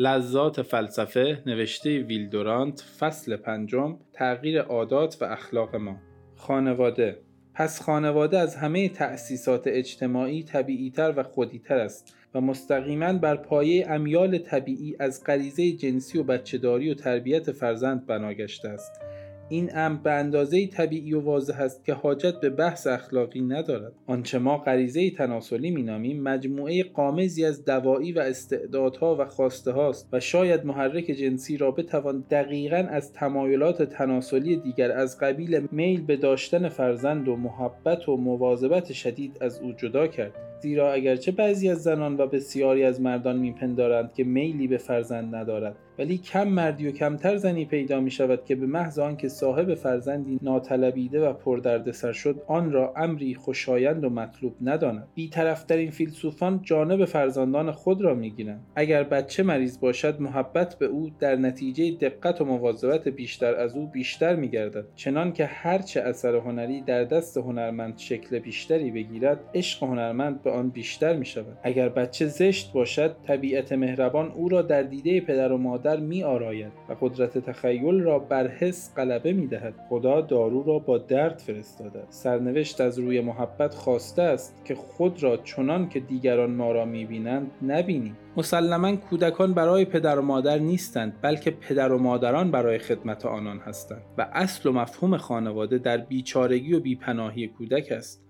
لذات فلسفه نوشته ویلدورانت فصل پنجم تغییر عادات و اخلاق ما. خانواده. پس خانواده از همه تأسیسات اجتماعی طبیعیتر و خودیتر است و مستقیما بر پایه امیال طبیعی از غریزه جنسی و بچهداری و تربیت فرزند بنا گشته است. این امر به اندازه طبیعی و واضح است که حاجت به بحث اخلاقی ندارد. آنچه ما غریزه تناسلی مینامیم مجموعه قامزی از دوایی و استعدادها و خواسته هاست و شاید محرک جنسی را بتوان دقیقا از تمایلات تناسلی دیگر از قبیل میل به داشتن فرزند و محبت و مواظبت شدید از او جدا کرد. زیرا اگرچه بعضی از زنان و بسیاری از مردان میپندارند که میلی به فرزند ندارد ولی کم مردی و کمتر زنی پیدا می شود که به محض آنکه صاحب فرزندی ناطلبیده و پردردسر شد آن را امری خوشایند و مطلوب نداند. بیطرفترین فیلسوفان جانب فرزندان خود را می‌گیرند. اگر بچه مریض باشد محبت به او در نتیجه دقت و مواظبت بیشتر از او بیشتر میگردد. چنان که هرچه اثر هنری در دست هنرمند شکل بیشتری بگیرد عشق هنرمند به آن بیشتر می شود اگر بچه زشت باشد طبیعت مهربان او را در دیده پدر و مادر می آراید و قدرت تخیل را بر حس غلبه می دهد خدا دارو را با درد فرستاده. سرنوشت از روی محبت خواسته است که خود را چنان که دیگران ما را می بینند نبینیم. مسلما کودکان برای پدر و مادر نیستند بلکه پدر و مادران برای خدمت آنان هستند و اصل و مفهوم خانواده در بیچارگی و بیپناهی کودک است.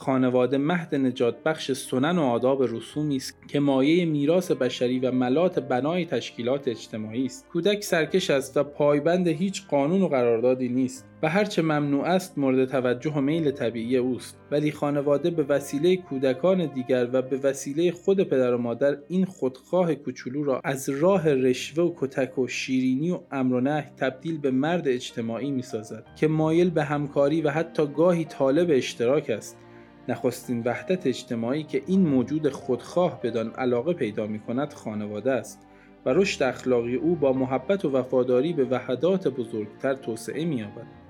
خانواده مهد نجات بخش سنن و آداب رسومی است که مایه میراث بشری و ملات بنای تشکیلات اجتماعی است. کودک سرکش است و پایبند هیچ قانون و قراردادی نیست و هرچه ممنوع است مورد توجه و میل طبیعی اوست. ولی خانواده به وسیله کودکان دیگر و به وسیله خود پدر و مادر این خودخواه کوچولو را از راه رشوه و کتک و شیرینی و امر و نهی تبدیل به مرد اجتماعی می‌سازد که مایل به همکاری و حتی گاهی طالب اشتراک است. نخستین وحدت اجتماعی که این موجود خودخواه بدان علاقه پیدا می کند خانواده است و رشد اخلاقی او با محبت و وفاداری به وحدات بزرگتر توسعه می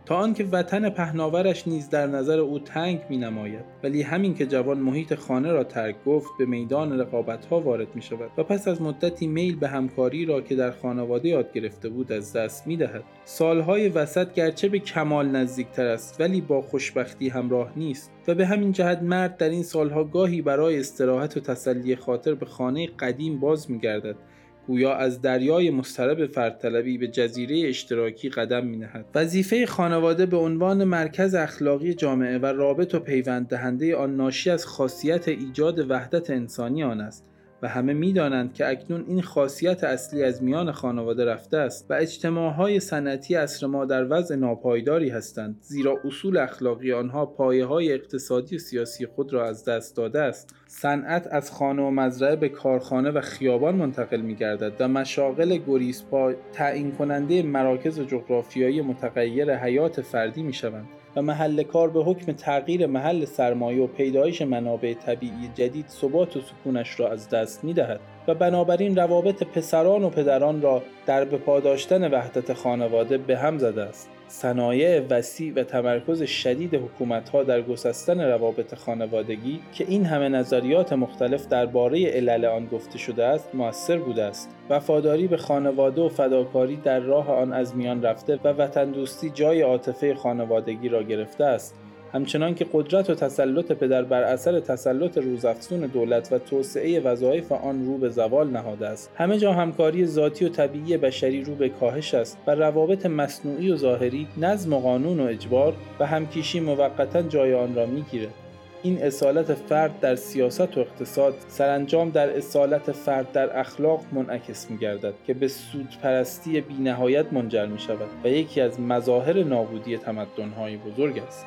تا آنکه وطن پهناورش نیز در نظر او تنگ می نماید ولی همین که جوان محیط خانه را ترک گفت به میدان رقابت ها وارد می شود و پس از مدتی میل به همکاری را که در خانواده یاد گرفته بود از دست می دهد سالهای وسط گرچه به کمال نزدیکتر است ولی با خوشبختی همراه نیست و به همین جهت مرد در این سالها گاهی برای استراحت و تسلی خاطر به خانه قدیم باز می گردد گویا از دریای مسترب فردطلبی به جزیره اشتراکی قدم می نهد. وظیفه خانواده به عنوان مرکز اخلاقی جامعه و رابط و پیوند دهنده آن ناشی از خاصیت ایجاد وحدت انسانی آن است و همه می‌دانند که اکنون این خاصیت اصلی از میان خانواده رفته است و اجتماعهای صنعتی اصر ما در وضع ناپایداری هستند زیرا اصول اخلاقی آنها پایه های اقتصادی و سیاسی خود را از دست داده است. صنعت از خانه و مزرعه به کارخانه و خیابان منتقل می گردد و مشاغل گریزپا تعیین کننده مراکز جغرافیایی متغیر حیات فردی می شوند و محل کار به حکم تغییر محل سرمایه و پیدایش منابع طبیعی جدید ثبات و سکونش را از دست می دهد و بنابراین روابط پسران و پدران را در به پاداشتن وحدت خانواده به هم زده است. صنایع وسیع و تمرکز شدید حکومتها در گسستن روابط خانوادگی که این همه نظریات مختلف درباره علل آن گفته شده است موثر بوده است. وفاداری به خانواده و فداکاری در راه آن از میان رفته و وطن دوستی جای عاطفه خانوادگی را گرفته است. همچنان که قدرت و تسلط پدر بر اثر تسلط روزافزون دولت و توسعه وظایف آن رو به زوال نهاده است همه جا همکاری ذاتی و طبیعی بشری رو به کاهش است و روابط مصنوعی و ظاهری نظم و قانون و اجبار و همکیشی موقتا جای آن را می‌گیرد این اصالت فرد در سیاست و اقتصاد سرانجام در اصالت فرد در اخلاق منعکس می گردد که به سود پرستی بی نهایت منجر می شود و یکی از مظاهر نابودی تمدن‌های بزرگ است.